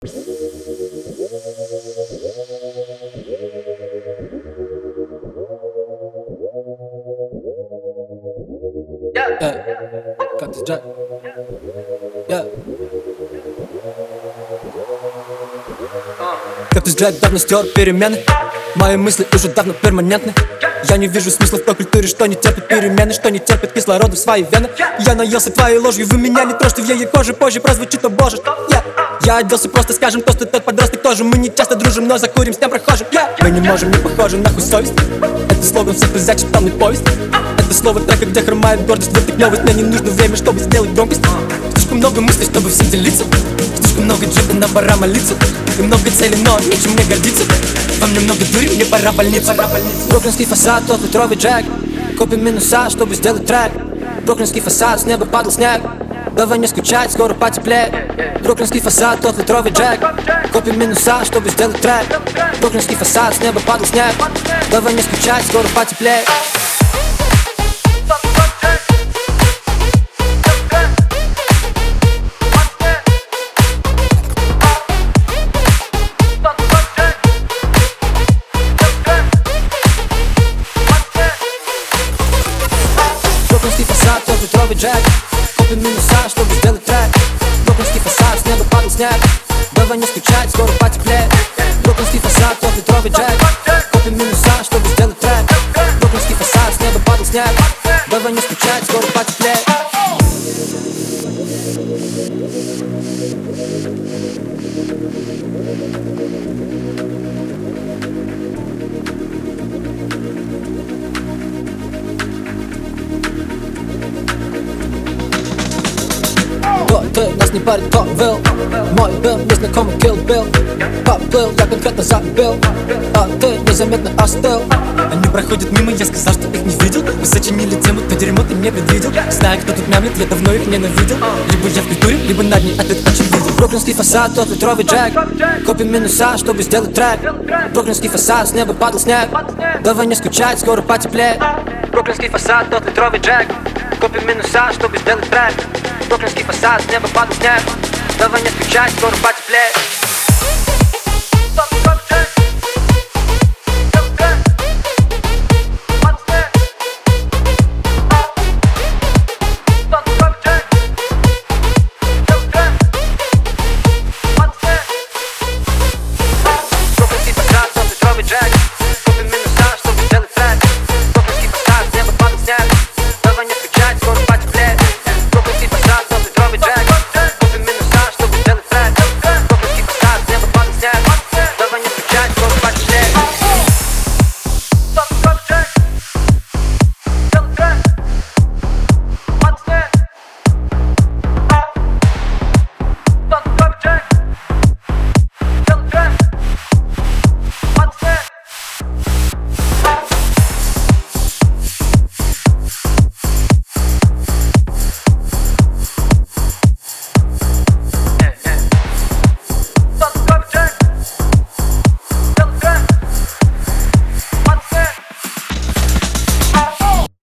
Yeah. Cut this jack. Yeah. Как взгляд давно стер перемены Мои мысли уже давно перманентны. Я не вижу смысла в той культуре, что не терпит перемены Что не терпит кислорода в свои вены. Я наелся твоей ложью, вы меня не трожьте в ей коже Позже прозвучит, о боже, yeah. Я оделся просто, скажем, то, что тот подросток тоже. Мы не часто дружим, но закурим с тем прохожим. Мы не можем, не похожи, нахуй совесть. Это слоган всех из зачитанной повесть. Это слово трека, где хромает гордость Вертыхнёвость, мне не нужно время, чтобы сделать громкость. Слишком много мыслей, чтобы всем делиться Слишком много джипа, на пора молиться. И много целей, но нечем мне гордиться Во мне много дури, мне пора больница Бруклинский фасад, тот литровый джек Копим минуса, чтобы сделать трек Бруклинский фасад, с неба падал снег Давай не скучать, скоро потеплеет Бруклинский фасад, тот литровый джек Копим минуса, чтобы сделать трек Бруклинский фасад, с неба падал снег Давай не скучать, скоро потеплеет джек. Копим минуса, чтобы сделать трек. Бруклинский фасад, с неба падал снег. Давай не скучать, скоро потеплеет Бруклинский фасад, тот литровый джек. Копим минуса, чтобы сделать трек. Бруклинский фасад, с неба падал снег. Давай не скучать, скоро потеплеет Кто ты, нас не парит, кто был Мой был незнакомый Kill Bill Поплыл, я конкретно забил А ты незаметно остыл. Они проходят мимо, я сказал, что их не видел. Вы сочинили тему, то дерьмо ты не предвидел. Знаю, кто тут мямлит, я давно их ненавидел. Либо я в культуре, либо над ней ответ очевиден. Бруклинский фасад, тот литровый джек. Копим минуса, чтобы сделать трек. Бруклинский фасад, с неба падал снег. Давай не скучать, скоро потеплеет. Бруклинский фасад, тот литровый джек. Копим минуса, чтобы сделать трек Бруклинский фасад, с неба падал снег Давай не скучать, скоро потеплеет